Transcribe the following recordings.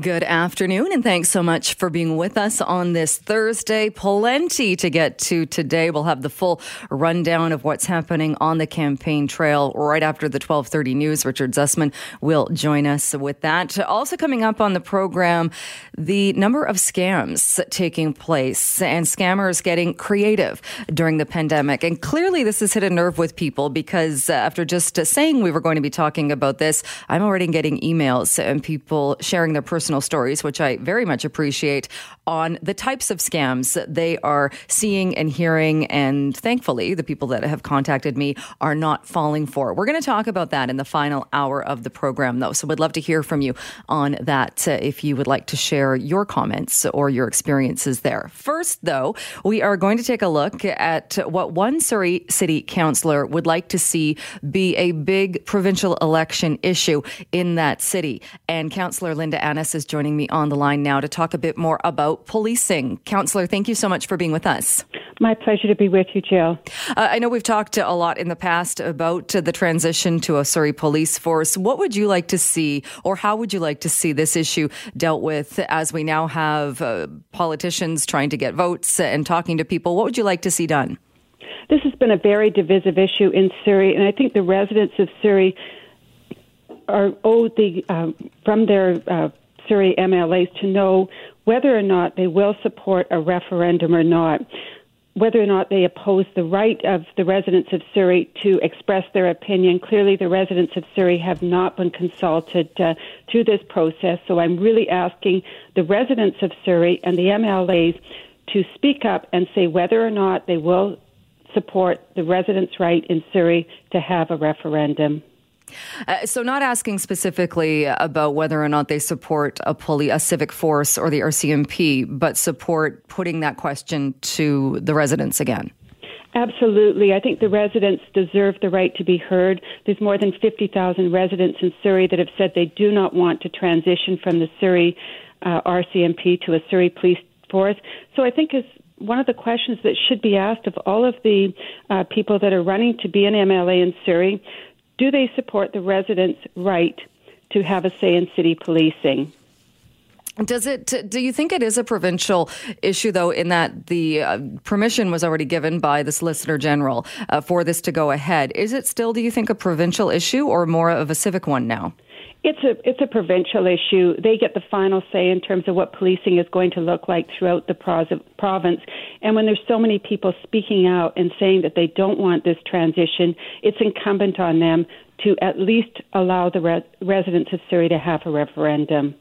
Good afternoon, and thanks so much for being with us on this Thursday. Plenty to get to today. We'll have the full rundown of what's happening on the campaign trail right after the 1230 news. Richard Zussman will join us with that. Also coming up on the program, the number of scams taking place and scammers getting creative during the pandemic. And clearly this has hit a nerve with people because uh, after just saying we were going to be talking about this, I'm already getting emails and people sharing their personal personal stories, which I very much appreciate, on the types of scams they are seeing and hearing. And thankfully, the people that have contacted me are not falling for. We're going to talk about that in the final hour of the program, though. So we'd love to hear from you on that uh, if you would like to share your comments or your experiences there. First, though, we are going to take a look at what one Surrey City Councillor would like to see be a big provincial election issue in that city. And Councillor Linda Annis is joining me on the line now to talk a bit more about policing. Councillor, thank you so much for being with us. My pleasure to be with you, Jill. Uh, I know we've talked a lot in the past about the transition to a Surrey police force. What would you like to see, or how would you like to see this issue dealt with as we now have uh, politicians trying to get votes and talking to people? What would you like to see done? This has been a very divisive issue in Surrey, and I think the residents of Surrey are owed the uh, from their uh, Surrey MLAs to know whether or not they will support a referendum or not, whether or not they oppose the right of the residents of Surrey to express their opinion. Clearly, the residents of Surrey have not been consulted uh, through this process, so I'm really asking the residents of Surrey and the MLAs to speak up and say whether or not they will support the residents' right in Surrey to have a referendum. Uh, so, not asking specifically about whether or not they support a poli- a civic force or the RCMP, but support putting that question to the residents again. Absolutely. I think the residents deserve the right to be heard. There's more than 50,000 residents in Surrey that have said they do not want to transition from the Surrey uh, RCMP to a Surrey police force. So I think is one of the questions that should be asked of all of the uh, people that are running to be an MLA in Surrey do they support the residents' right to have a say in city policing? Does it? Do you think it is a provincial issue, though, in that the uh, permission was already given by the Solicitor General uh, for this to go ahead? Is it still, do you think, a provincial issue or more of a civic one now? It's a it's a provincial issue. They get the final say in terms of what policing is going to look like throughout the province. And when there's so many people speaking out and saying that they don't want this transition, it's incumbent on them to at least allow the re- residents of Surrey to have a referendum.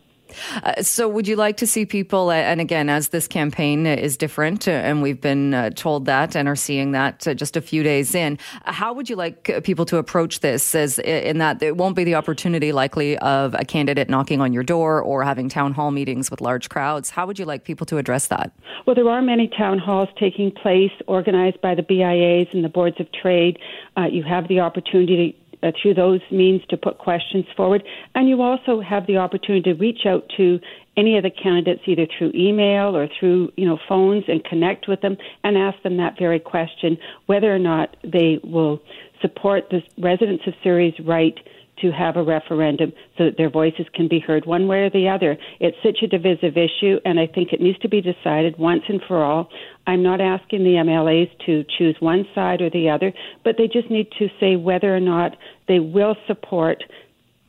Uh, so, would you like to see people, uh, and again, as this campaign is different, uh, and we've been uh, told that and are seeing that uh, just a few days in, how would you like people to approach this? As in that it won't be the opportunity, likely, of a candidate knocking on your door or having town hall meetings with large crowds. How would you like people to address that? Well, there are many town halls taking place, organized by the BIAs and the boards of trade. you have the opportunity uh, through those means to put questions forward. And you also have the opportunity to reach out to any of the candidates either through email or through you know phones and connect with them and ask them that very question whether or not they will support the residents of Surrey's right to have a referendum so that their voices can be heard one way or the other. It's such a divisive issue, and I think it needs to be decided once and for all. I'm not asking the MLAs to choose one side or the other, but they just need to say whether or not they will support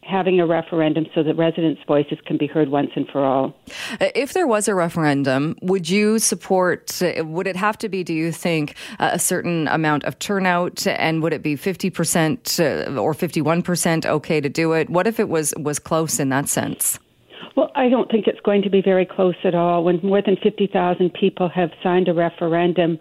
having a referendum so that residents' voices can be heard once and for all. If there was a referendum, would you support, would it have to be, do you think, a certain amount of turnout? And would it be 50% uh, or 51% okay to do it? What if it was, was close in that sense? Well, I don't think it's going to be very close at all. When more than 50,000 people have signed a referendum,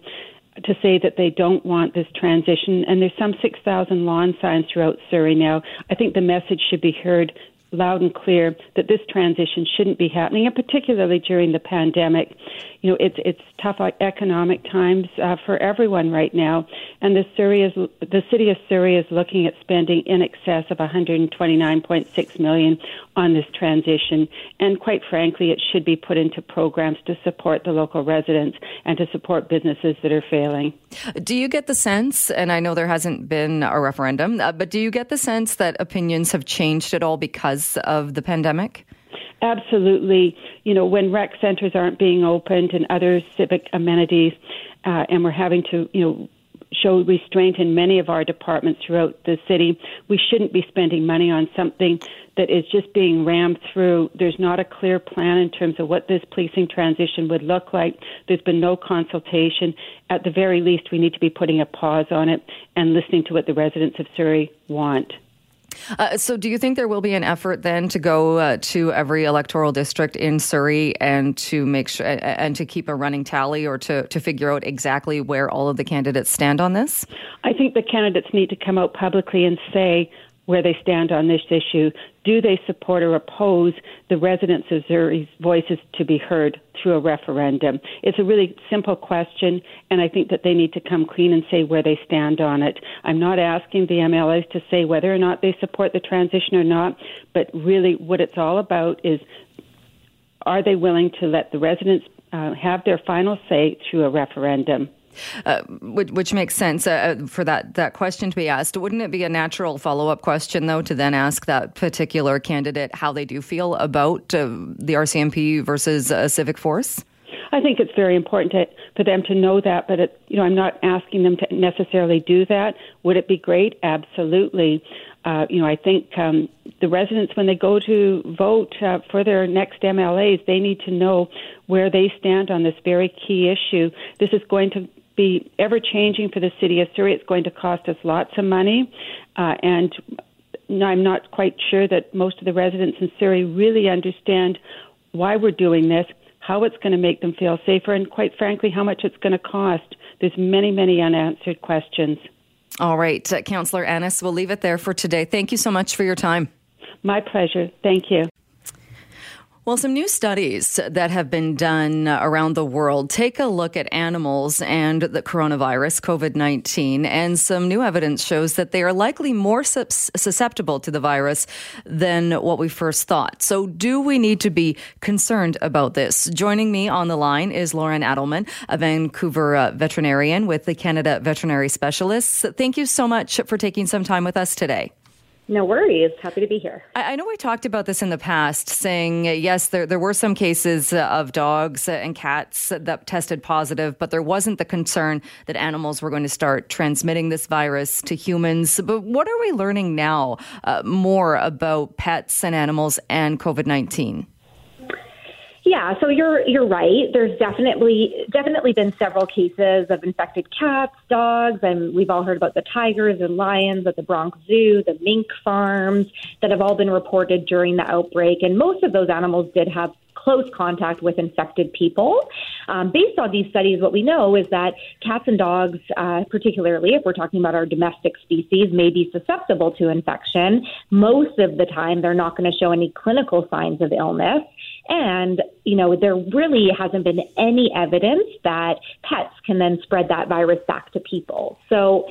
to say that they don't want this transition. And there's some 6,000 lawn signs throughout Surrey now. I think the message should be heard loud and clear that this transition shouldn't be happening, and particularly during the pandemic. You know, it's it's tough economic times uh, for everyone right now, and the Surrey is the city of Surrey is looking at spending in excess of 129.6 million on this transition, and quite frankly, it should be put into programs to support the local residents and to support businesses that are failing. Do you get the sense, and I know there hasn't been a referendum, uh, but do you get the sense that opinions have changed at all because of the pandemic? absolutely, you know, when rec centers aren't being opened and other civic amenities, uh, and we're having to, you know, show restraint in many of our departments throughout the city. We shouldn't be spending money on something that is just being rammed through. There's not a clear plan in terms of what this policing transition would look like. There's been no consultation. At the very least, we need to be putting a pause on it and listening to what the residents of Surrey want. Uh, so, do you think there will be an effort then to go uh, to every electoral district in Surrey and to make sure and to keep a running tally, or to to figure out exactly where all of the candidates stand on this? I think the candidates need to come out publicly and say where they stand on this issue. Do they support or oppose the residents of voices to be heard through a referendum? It's a really simple question, and I think that they need to come clean and say where they stand on it. I'm not asking the MLAs to say whether or not they support the transition or not, but really what it's all about is are they willing to let the residents uh, have their final say through a referendum? Uh, which, which, makes sense uh, uh, for that, that question to be asked. Wouldn't it be a natural follow up question, though, to then ask that particular candidate how they do feel about uh, the RCMP versus a civic force? I think it's very important to, for them to know that, but it, you know, I'm not asking them to necessarily do that. Would it be great? Absolutely. Uh, you know, I think um, the residents, when they go to vote uh, for their next MLAs, they need to know where they stand on this very key issue. This is going to be ever changing for the city of Surrey. It's going to cost us lots of money, uh, and I'm not quite sure that most of the residents in Surrey really understand why we're doing this, how it's going to make them feel safer, and quite frankly, how much it's going to cost. There's many, many unanswered questions. All right, uh, Councillor Annis, we'll leave it there for today. Thank you so much for your time. My pleasure. Thank you. Well, some new studies that have been done around the world take a look at animals and the coronavirus, COVID 19, and some new evidence shows that they are likely more susceptible to the virus than what we first thought. So, do we need to be concerned about this? Joining me on the line is Lauren Adelman, a Vancouver uh, veterinarian with the Canada Veterinary Specialists. Thank you so much for taking some time with us today. No worries. Happy to be here. I, know we talked about this in the past, saying, yes, there, there were some cases uh, of dogs and cats that tested positive, but there wasn't the concern that animals were going to start transmitting this virus to humans. But what are we learning now uh, more about pets and animals and COVID 19? Yeah, so you're you're right. There's definitely definitely been several cases of infected cats, dogs, and we've all heard about the tigers and lions at the Bronx Zoo, the mink farms that have all been reported during the outbreak. And most of those animals did have close contact with infected people. Um, based on these studies, what we know is that cats and dogs, uh, particularly if we're talking about our domestic species, may be susceptible to infection. Most of the time, they're not going to show any clinical signs of illness. And, you know, there really hasn't been any evidence that pets can then spread that virus back to people. So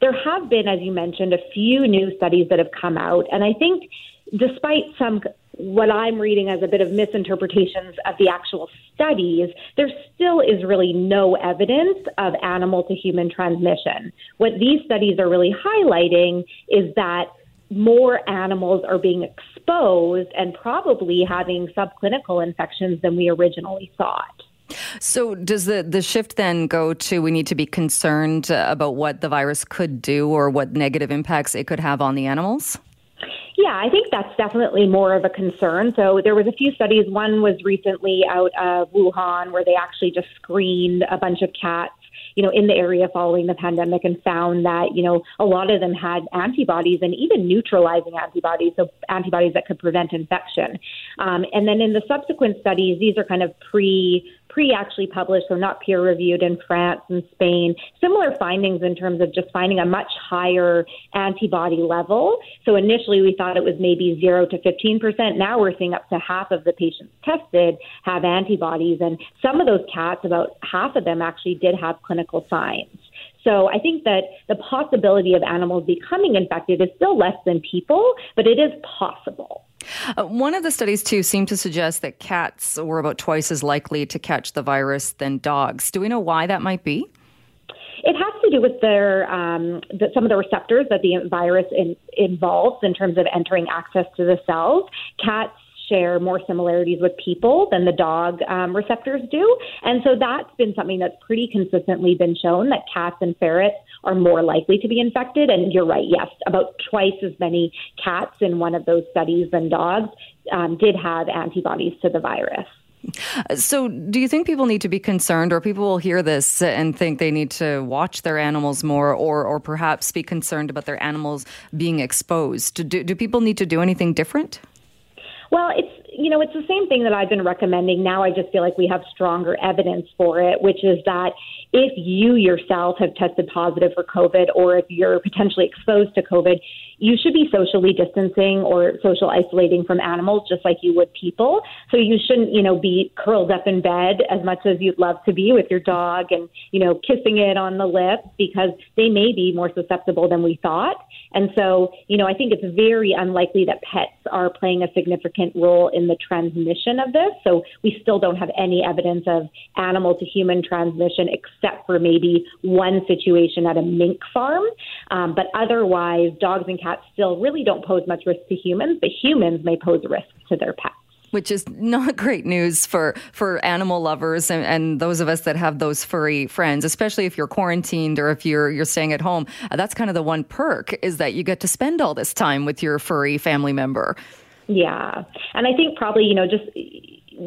there have been, as you mentioned, a few new studies that have come out. And I think despite some what I'm reading as a bit of misinterpretations of the actual studies, there still is really no evidence of animal to human transmission. What these studies are really highlighting is that more animals are being exposed and probably having subclinical infections than we originally thought. So, does the, the shift then go to we need to be concerned uh, about what the virus could do or what negative impacts it could have on the animals? Yeah, I think that's definitely more of a concern. So there was a few studies. One was recently out of Wuhan where they actually just screened a bunch of cats you know, in the area following the pandemic and found that, you know, a lot of them had antibodies and even neutralizing antibodies, so antibodies that could prevent infection. Um, and then in the subsequent studies, these are kind of pre pre actually published, so not peer reviewed in France and Spain. Similar findings in terms of just finding a much higher antibody level. So initially we thought it was maybe 0 to 15%. Now we're seeing up to half of the patients tested have antibodies. And some of those cats, about half of them actually did have clinical signs. So I think that the possibility of animals becoming infected is still less than people, but it is possible. Uh, one of the studies, too, seemed to suggest that cats were about twice as likely to catch the virus than dogs. Do we know why that might be? It has to do with their um, the, some of the receptors that the virus in, involves in terms of entering access to the cells. Cats share more similarities with people than the dog um, receptors do. And so that's been something that's pretty consistently been shown that cats and ferrets are more likely to be infected. And you're right, yes, about twice as many cats in one of those studies than dogs um, did have antibodies to the virus. So, do you think people need to be concerned, or people will hear this and think they need to watch their animals more, or, or perhaps be concerned about their animals being exposed? Do, do people need to do anything different? Well, it's you know it's the same thing that I've been recommending. Now I just feel like we have stronger evidence for it, which is that if you yourself have tested positive for COVID, or if you're potentially exposed to COVID, you should be socially distancing or social isolating from animals just like you would people. So you shouldn't, you know, be curled up in bed as much as you'd love to be with your dog and, you know, kissing it on the lips because they may be more susceptible than we thought. And so, you know, I think it's very unlikely that pets are playing a significant role in the transmission of this. So we still don't have any evidence of animal to human transmission except for maybe one situation at a mink farm. Um, but otherwise, dogs and cats still really don't pose much risk to humans, but humans may pose a risk to their pets which is not great news for for animal lovers and, and, those of us that have those furry friends, especially if you're quarantined or if you're you're staying at home. Uh, that's kind of the one perk is that you get to spend all this time with your furry family member. Yeah, and I think probably you know just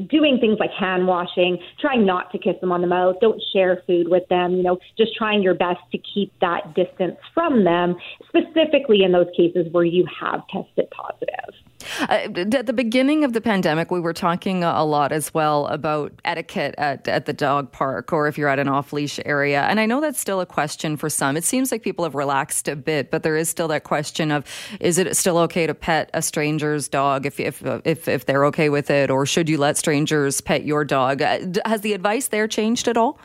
doing things like hand washing, trying not to kiss them on the mouth, don't share food with them, you know, just trying your best to keep that distance from them, specifically in those cases where you have tested positive. Uh, at the beginning of the pandemic, we were talking a lot as well about etiquette at, at the dog park or if you're at an off leash area. And I know that's still a question for some. It seems like people have relaxed a bit, but there is still that question of is it still okay to pet a stranger's dog if, if, if, if they're okay with it, or should you let strangers pet your dog? Uh, has the advice there changed at all?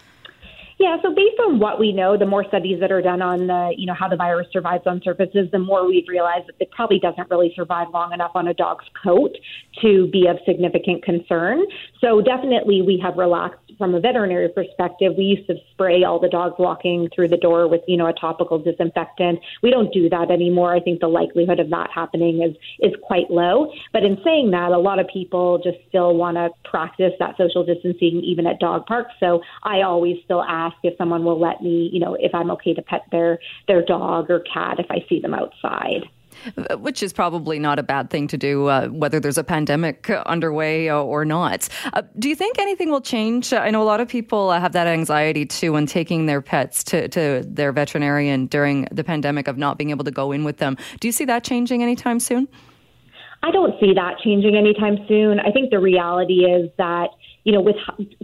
Yeah, so based on what we know, the more studies that are done on the, you know, how the virus survives on surfaces, the more we've realized that it probably doesn't really survive long enough on a dog's coat to be of significant concern. So definitely we have relaxed from a veterinary perspective. We used to spray all the dogs walking through the door with, you know, a topical disinfectant. We don't do that anymore. I think the likelihood of that happening is is quite low. But in saying that, a lot of people just still want to practice that social distancing even at dog parks. So I always still ask if someone will let me, you know, if I'm okay to pet their their dog or cat if I see them outside. Which is probably not a bad thing to do, uh, whether there's a pandemic underway or not. Uh, do you think anything will change? I know a lot of people uh, have that anxiety too when taking their pets to, to their veterinarian during the pandemic of not being able to go in with them. Do you see that changing anytime soon? I don't see that changing anytime soon. I think the reality is that you know, with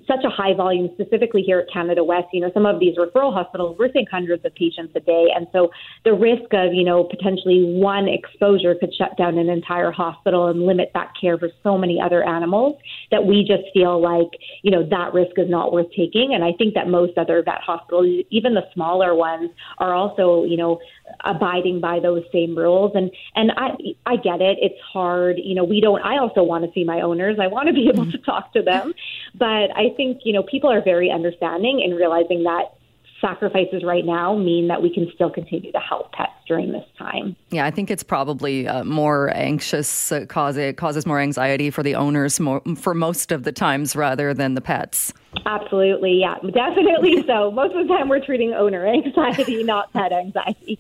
such a high volume, specifically here at Canada West, you know, some of these referral hospitals, we're seeing hundreds of patients a day. And so the risk of, you know, potentially one exposure could shut down an entire hospital and limit that care for so many other animals that we just feel like, you know, that risk is not worth taking. And I think that most other vet hospitals, even the smaller ones, are also, you know, abiding by those same rules. And and I I get it. It's hard. You know, we don't. I also want to see my owners. I want to be able to talk to them. But I think you know people are very understanding in realizing that sacrifices right now mean that we can still continue to help pets during this time. Yeah, I think it's probably uh, more anxious, uh, cause it causes more anxiety for the owners more, for most of the times rather than the pets. Absolutely, yeah, definitely so. Most of the time we're treating owner anxiety, not pet anxiety.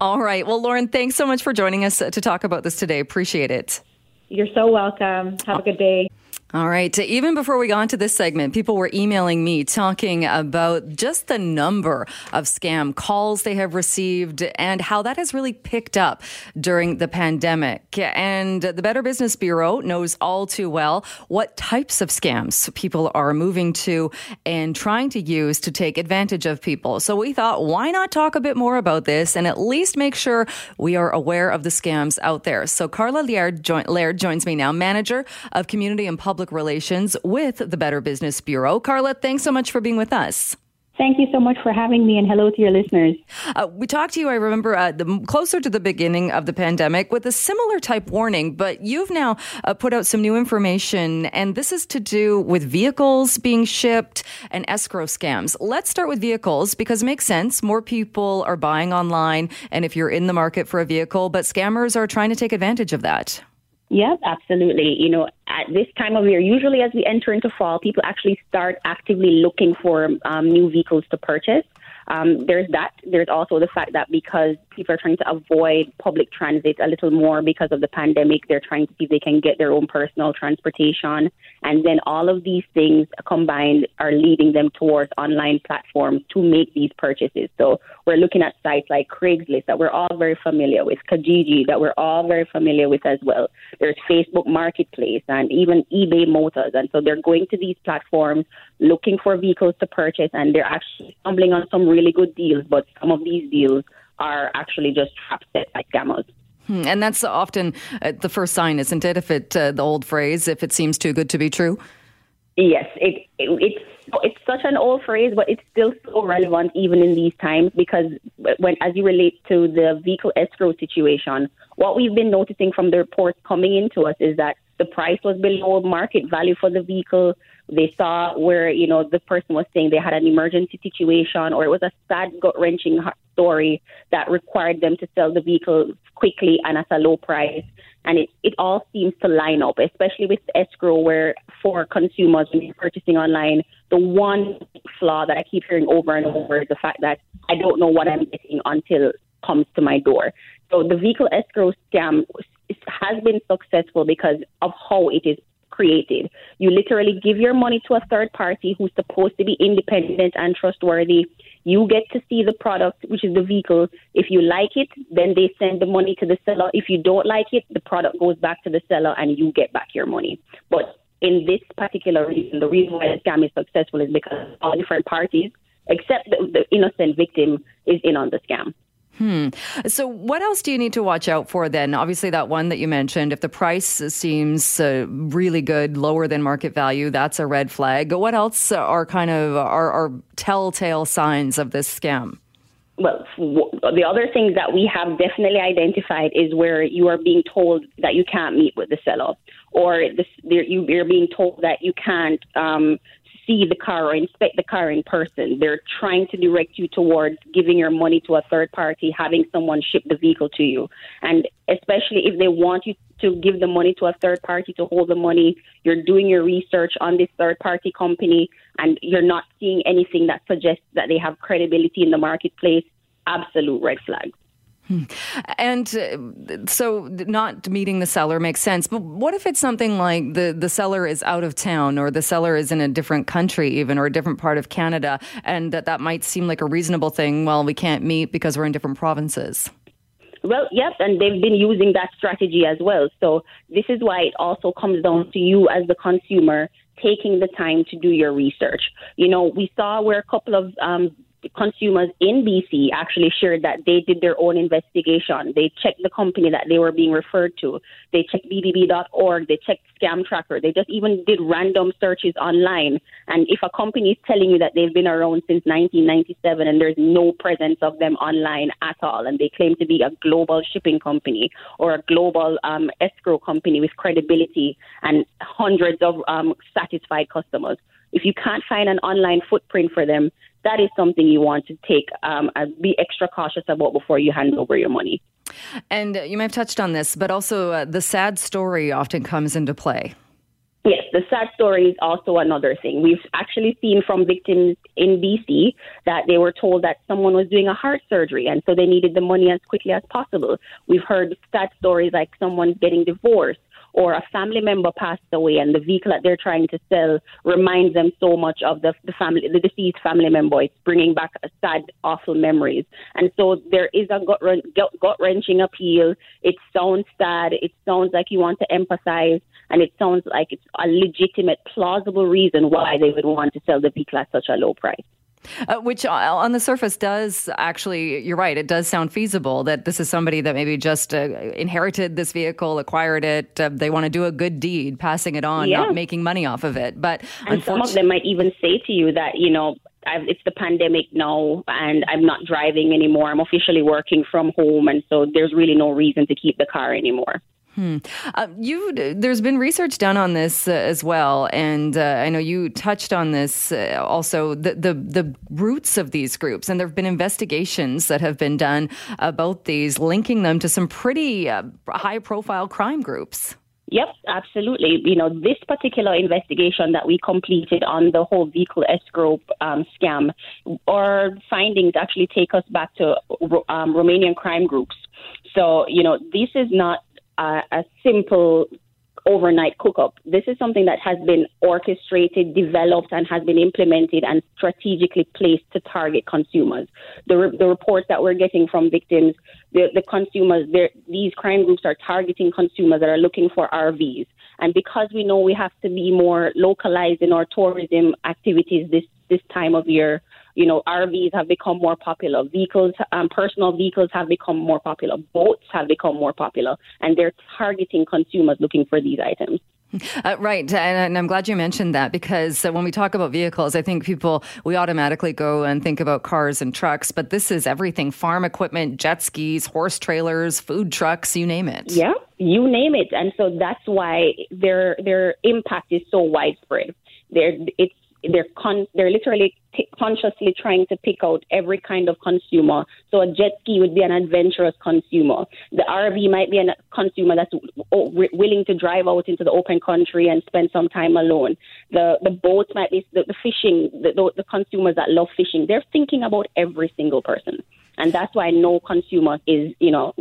All right. Well, Lauren, thanks so much for joining us to talk about this today. Appreciate it. You're so welcome. Have a good day. All right. Even before we got into this segment, people were emailing me talking about just the number of scam calls they have received and how that has really picked up during the pandemic. And the Better Business Bureau knows all too well what types of scams people are moving to and trying to use to take advantage of people. So we thought, why not talk a bit more about this and at least make sure we are aware of the scams out there? So Karla Laird, Laird joins me now, manager of community and public Public Relations with the Better Business Bureau. Karla, thanks so much for being with us. Thank you so much for having me, and hello to your listeners. Uh, we talked to you, I remember, uh, the, closer to the beginning of the pandemic with a similar type warning, but you've now uh, put out some new information, and this is to do with vehicles being shipped and escrow scams. Let's start with vehicles because it makes sense. More people are buying online, and if you're in the market for a vehicle, but scammers are trying to take advantage of that. Yep, absolutely. You know, at this time of year, usually as we enter into fall, people actually start actively looking for um, new vehicles to purchase. Um, there's that. There's also the fact that because people are trying to avoid public transit a little more because of the pandemic, they're trying to see if they can get their own personal transportation. And then all of these things combined are leading them towards online platforms to make these purchases. So we're looking at sites like Craigslist that we're all very familiar with, Kijiji that we're all very familiar with as well. There's Facebook Marketplace and even eBay Motors. And so they're going to these platforms looking for vehicles to purchase and they're actually stumbling on some really good deals, but some of these deals are actually just traps set by scammers. Hmm, and that's often uh, the first sign, isn't it? If it, uh, the old phrase, if it seems too good to be true. Yes, it, it, it's it's such an old phrase, but it's still so relevant even in these times because when, as you relate to the vehicle escrow situation, what we've been noticing from the reports coming into us is that the price was below market value for the vehicle. They saw where, you know, the person was saying they had an emergency situation or it was a sad, gut wrenching story that required them to sell the vehicle quickly and at a low price. And it, it all seems to line up, especially with escrow, where for consumers when you're purchasing online, the one flaw that I keep hearing over and over is the fact that I don't know what I'm getting until it comes to my door. So the vehicle escrow scam has been successful because of how it is created. You literally give your money to a third party who's supposed to be independent and trustworthy. You get to see the product, which is the vehicle. If you like it, then they send the money to the seller. If you don't like it, the product goes back to the seller and you get back your money. But in this particular reason, the reason why the scam is successful is because all different parties, except the, the innocent victim, is in on the scam. Hmm. So, what else do you need to watch out for then? Obviously, that one that you mentioned, if the price seems uh, really good, lower than market value, that's a red flag. What else are kind of are, are telltale signs of this scam? Well, the other things that we have definitely identified is where you are being told that you can't meet with the seller, or this, you're being told that you can't um, see the car or inspect the car in person. They're trying to direct you towards giving your money to a third party, having someone ship the vehicle to you. And especially if they want you to give the money to a third party to hold the money, you're doing your research on this third party company and you're not seeing anything that suggests that they have credibility in the marketplace. Absolute red flag. And uh, so, not meeting the seller makes sense. But what if it's something like the, the seller is out of town, or the seller is in a different country, even, or a different part of Canada, and that that might seem like a reasonable thing? Well, we can't meet because we're in different provinces. Well, yes, and they've been using that strategy as well. So, this is why it also comes down to you as the consumer taking the time to do your research. You know, we saw where a couple of um, consumers in BC actually shared that they did their own investigation. They checked the company that they were being referred to. They checked BBB.org. They checked Scam Tracker. They just even did random searches online. And if a company is telling you that they've been around since 1997 and there's no presence of them online at all, and they claim to be a global shipping company or a global um, escrow company with credibility and hundreds of um, satisfied customers, if you can't find an online footprint for them, that is something you want to take um, be extra cautious about before you hand over your money. And you may have touched on this, but also uh, the sad story often comes into play. Yes, the sad story is also another thing. We've actually seen from victims in BC that they were told that someone was doing a heart surgery and so they needed the money as quickly as possible. We've heard sad stories like someone's getting divorced or a family member passed away and the vehicle that they're trying to sell reminds them so much of the, the family, the deceased family member. It's bringing back sad, awful memories. And so there is a gut, wrenching appeal. It sounds sad. It sounds like you want to empathize. And it sounds like it's a legitimate, plausible reason why they would want to sell the vehicle at such a low price. Uh, which uh, on the surface does actually, you're right, it does sound feasible that this is somebody that maybe just uh, inherited this vehicle, acquired it. Uh, they want to do a good deed, passing it on, yeah. not making money off of it. But and some of them might even say to you that, you know, I've, it's the pandemic now and I'm not driving anymore. I'm officially working from home. And so there's really no reason to keep the car anymore. Hmm. Uh, you there's been research done on this uh, as well, and uh, I know you touched on this uh, also the, the the roots of these groups, and there have been investigations that have been done about these, linking them to some pretty uh, high profile crime groups. Yep, absolutely. You know, this particular investigation that we completed on the whole vehicle escrow um, scam, our findings actually take us back to um, Romanian crime groups. So, you know, this is not uh, a simple overnight cook up. This is something that has been orchestrated, developed, and has been implemented and strategically placed to target consumers. The, re- the reports that we're getting from victims, the, the consumers, these crime groups are targeting consumers that are looking for RVs. And because we know we have to be more localized in our tourism activities this, this time of year, you know, RVs have become more popular. Vehicles, um, personal vehicles have become more popular. Boats have become more popular, and they're targeting consumers looking for these items. Uh, right. And, I'm glad you mentioned that because uh, when we talk about vehicles, I think people, we automatically go and think about cars and trucks, but this is everything farm equipment, jet skis, horse trailers, food trucks, you name it. Yeah, you name it. And so that's why their, their impact is so widespread. They're, it's they're con- they're literally t- consciously trying to pick out every kind of consumer. So a jet ski would be an adventurous consumer. The RV might be a consumer that's willing to drive out into the open country and spend some time alone. The the boats might be the, the fishing. The, the, the consumers that love fishing. They're thinking about every single person, and that's why no consumer is you know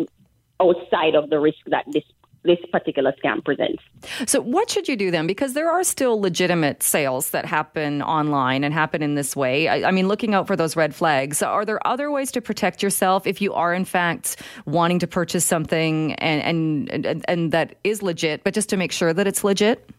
outside of the risk that this this particular scam presents. So, what should you do then? Because there are still legitimate sales that happen online and happen in this way. I, I, mean, looking out for those red flags. Are there other ways to protect yourself if you are, in fact, wanting to purchase something and and and, and that is legit, but just to make sure that it's legit?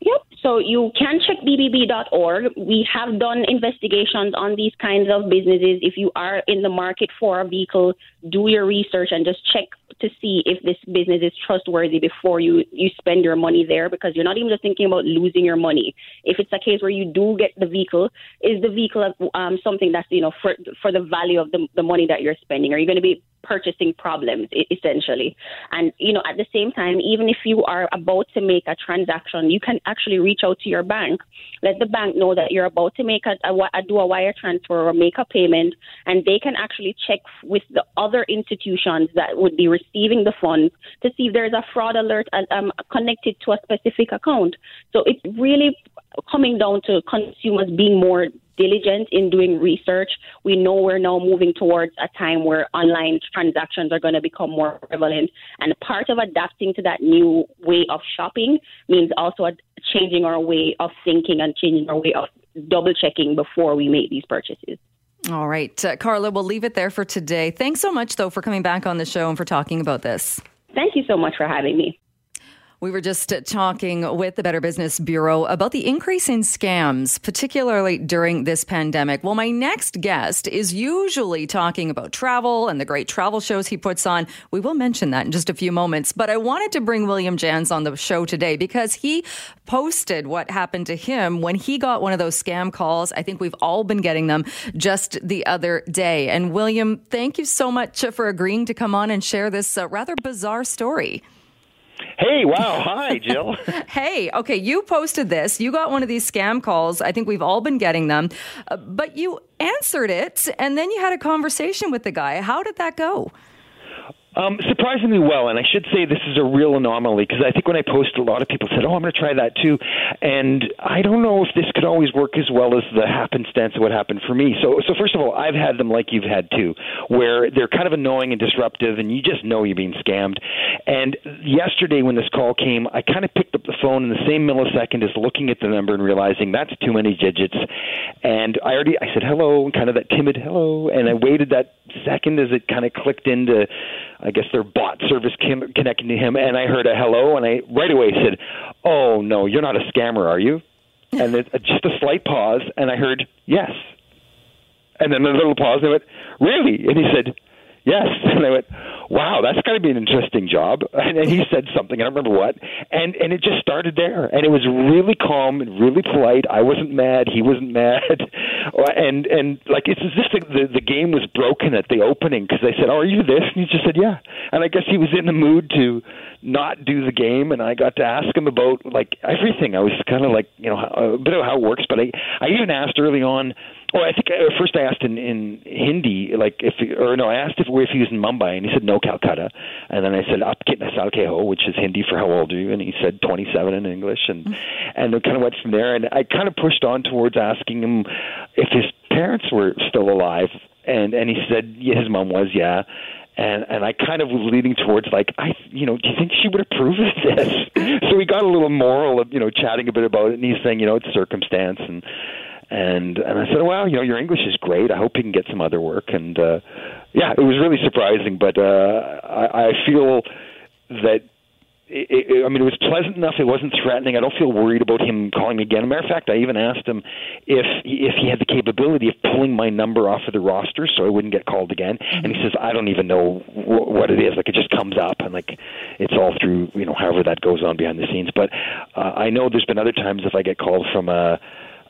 Yep. So you can check bbb.org. We have done investigations on these kinds of businesses. If you are in the market for a vehicle, do your research and just check to see if this business is trustworthy before you you spend your money there because you're not even just thinking about losing your money. If it's a case where you do get the vehicle, is the vehicle um, something that's you know for for the value of the the money that you're spending? Are you going to be purchasing problems essentially? And you know at the same time, even if you are about to make a transaction, you can actually reach out to your bank, let the bank know that you're about to make a, a, a do a wire transfer or make a payment, and they can actually check with the other institutions that would be receiving the funds to see if there's a fraud alert uh, um, connected to a specific account. So it's really coming down to consumers being more diligent in doing research. We know we're now moving towards a time where online transactions are going to become more prevalent. And part of adapting to that new way of shopping means also changing our way of thinking and changing our way of double checking before we make these purchases. All right. Uh, Karla, we'll leave it there for today. Thanks so much, though, for coming back on the show and for talking about this. Thank you so much for having me. We were just talking with the Better Business Bureau about the increase in scams, particularly during this pandemic. Well, my next guest is usually talking about travel and the great travel shows he puts on. We will mention that in just a few moments. But I wanted to bring William Jans on the show today because he posted what happened to him when he got one of those scam calls. I think we've all been getting them just the other day. And William, thank you so much for agreeing to come on and share this uh, rather bizarre story. Hey, wow. Hi, Jill. hey, okay, you posted this. You got one of these scam calls. I think we've all been getting them. Uh, but you answered it, and then you had a conversation with the guy. How did that go? Um, surprisingly well, and I should say this is a real anomaly because I think when I posted, a lot of people said, "Oh, I'm going to try that too," and I don't know if this could always work as well as the happenstance of what happened for me. So, so first of all, I've had them like you've had too, where they're kind of annoying and disruptive, and you just know you're being scammed. And yesterday, when this call came, I kind of picked up the phone in the same millisecond as looking at the number and realizing that's too many digits. And I already, I said hello, kind of that timid hello, and I waited that second as it kind of clicked into I guess their bot service came, connecting to him, and I heard a hello, and I right away said, "Oh no, you're not a scammer, are you?" and it, uh, just a slight pause, and I heard yes, and then a little pause, and I went, "Really?" And he said, "Yes," and I went, wow, that's got to be an interesting job. And, and he said something, I don't remember what, and and it just started there, and it was really calm and really polite. I wasn't mad, he wasn't mad, and and like it's as if the the, the game was broken at the opening because they said, "Oh, are you this?" And he just said, "Yeah," and I guess he was in the mood to not do the game, and I got to ask him about like everything. I was kind of like, you know, a bit of how it works, but I I even asked early on Oh, I think uh, first I asked in, in Hindi, like if or no, I asked if if he was in Mumbai, and he said no, Calcutta. And then I said up kitna sal ke ho, which is Hindi for how old are you? And he said 27 in English, and mm-hmm. and it kind of went from there. And I kind of pushed on towards asking him if his parents were still alive, and and he said yeah, his mom was, yeah and and I kind of was leading towards like I you know do you think she would approve of this? so we got a little moral of you know chatting a bit about it, and he's saying you know it's circumstance and and and I said, well, you know, your English is great. I hope you can get some other work. And uh, yeah, it was really surprising, but uh, I, I feel that. It, it, I mean, it was pleasant enough. It wasn't threatening. I don't feel worried about him calling me again. As a matter of fact, I even asked him if if he had the capability of pulling my number off of the roster so I wouldn't get called again. And he says, I don't even know wh- what it is. Like it just comes up, and like it's all through you know however that goes on behind the scenes. But uh, I know there's been other times if I get called from a uh,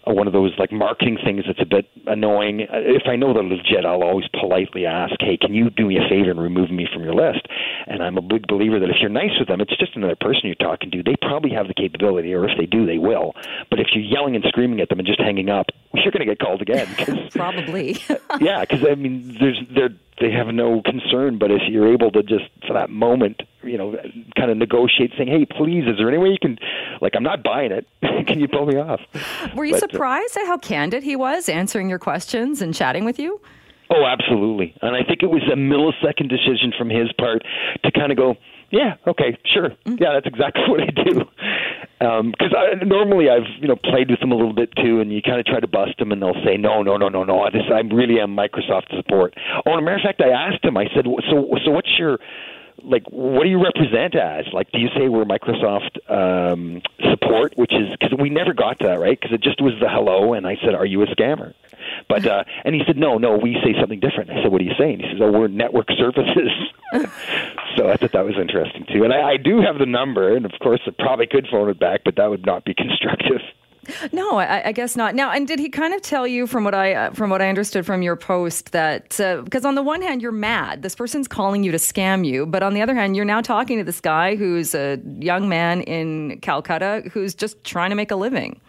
one of those like marketing things that's a bit annoying. Uh, if I know they're legit, I'll always politely ask, "Hey, can you do me a favor and remove me from your list?" And I'm a big believer that if you're nice with them, it's just another person you're talking to. They probably have the capability, or if they do, they will. But if you're yelling and screaming at them and just hanging up, you're going to get called again. Cause, probably. yeah, because I mean, there's they're they have no concern. But if you're able to just for that moment, you know, kind of negotiate, saying, "Hey, please, is there any way you can, like, I'm not buying it. can you pull me off?" Were you but, uh, surprised uh, at how candid he was answering your questions and chatting with you? Oh, absolutely. And I think it was a millisecond decision from his part to kind of go, yeah, okay, sure. Mm-hmm. Yeah, that's exactly what I do. Because um, normally I've you know played with them a little bit too, and you kind of try to bust them, and they'll say no, no, no, no, no. This I really am Microsoft support. Oh, and a matter of fact, I asked him. I said, so so what's your like what do you represent as? Like do you say we're microsoft um support which is because we never got to that right? Because it just was the hello and i said are you a scammer? But uh and he said no no we say something different. I said what are you saying? He says oh we're network services. So I thought that was interesting too. And I, I do have the number, and of course, I probably could phone it back, but that would not be constructive. No, I, I, guess not. Now, and did he kind of tell you, from what I uh, from what I understood from your post, that because uh, on the one hand you're mad, this person's calling you to scam you, but on the other hand, you're now talking to this guy who's a young man in Calcutta who's just trying to make a living.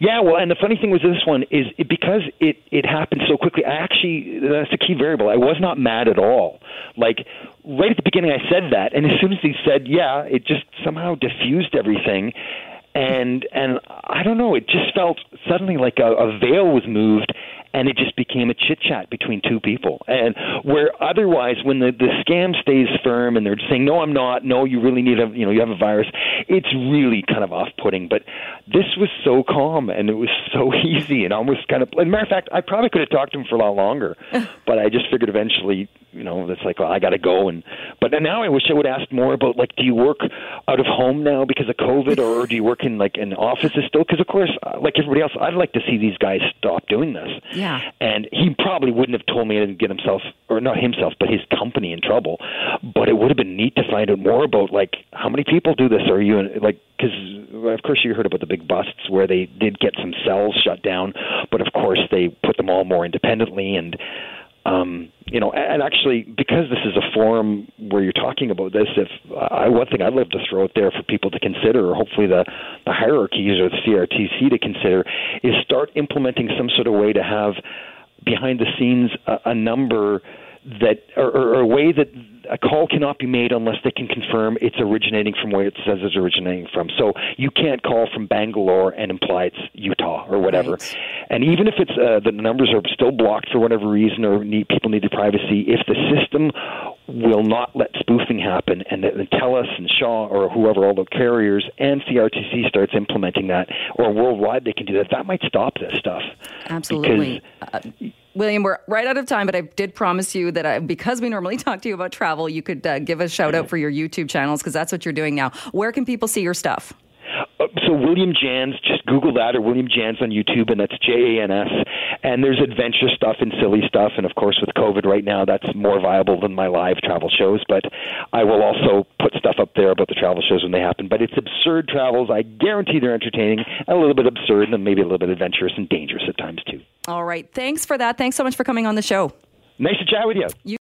Yeah, well, and the funny thing was this one is it, because it it happened so quickly. I actually that's the key variable. I was not mad at all. Like right at the beginning, I said that, and as soon as he said, "Yeah," it just somehow diffused everything. And and I don't know, it just felt suddenly like a, a veil was moved, and it just became a chit chat between two people. And where otherwise, when the the scam stays firm and they're saying, "No, I'm not. No, you really need a you know you have a virus," it's really kind of off putting. But this was so calm and it was so easy and almost kind of. As a matter of fact, I probably could have talked to him for a lot longer, but I just figured eventually, you know, it's like, well, I got to go. And but now I wish I would ask more about like, do you work out of home now because of COVID, or, do you work in like in offices still? Because of course, uh, like everybody else, I'd like to see these guys stop doing this. Yeah. And he probably wouldn't have told me to get himself, or not himself, but his company in trouble. But it would have been neat to find out more about like how many people do this. Are you in, like because of course you heard about the big busts where they did get some cells shut down, but of course they put them all more independently and. Um, you know, and actually, because this is a forum where you're talking about this, if I, one thing I'd love to throw out there for people to consider, or hopefully the, the hierarchies or the CRTC to consider, is start implementing some sort of way to have behind the scenes a, a number that, or, or a way that a call cannot be made unless they can confirm it's originating from where it says it's originating from. So you can't call from Bangalore and imply it's Utah or whatever. Right. And even if it's uh, the numbers are still blocked for whatever reason or need, people needed privacy, if the system will not let spoofing happen and, and TELUS and Shaw or whoever, all the carriers and CRTC starts implementing that, or worldwide they can do that, that might stop this stuff. Absolutely. Because, uh, William, we're right out of time, but I did promise you that I, because we normally talk to you about travel, you could uh, give a shout out for your YouTube channels because that's what you're doing now. Where can people see your stuff? Uh, so William Jans, just Google that or William Jans on YouTube, and that's J A N S. And there's adventure stuff and silly stuff, and of course with COVID right now, that's more viable than my live travel shows. But I will also put stuff up there about the travel shows when they happen. But it's absurd travels. I guarantee they're entertaining, a little bit absurd, and maybe a little bit adventurous and dangerous at times too. All right, thanks for that. Thanks so much for coming on the show. Nice to chat with you. you-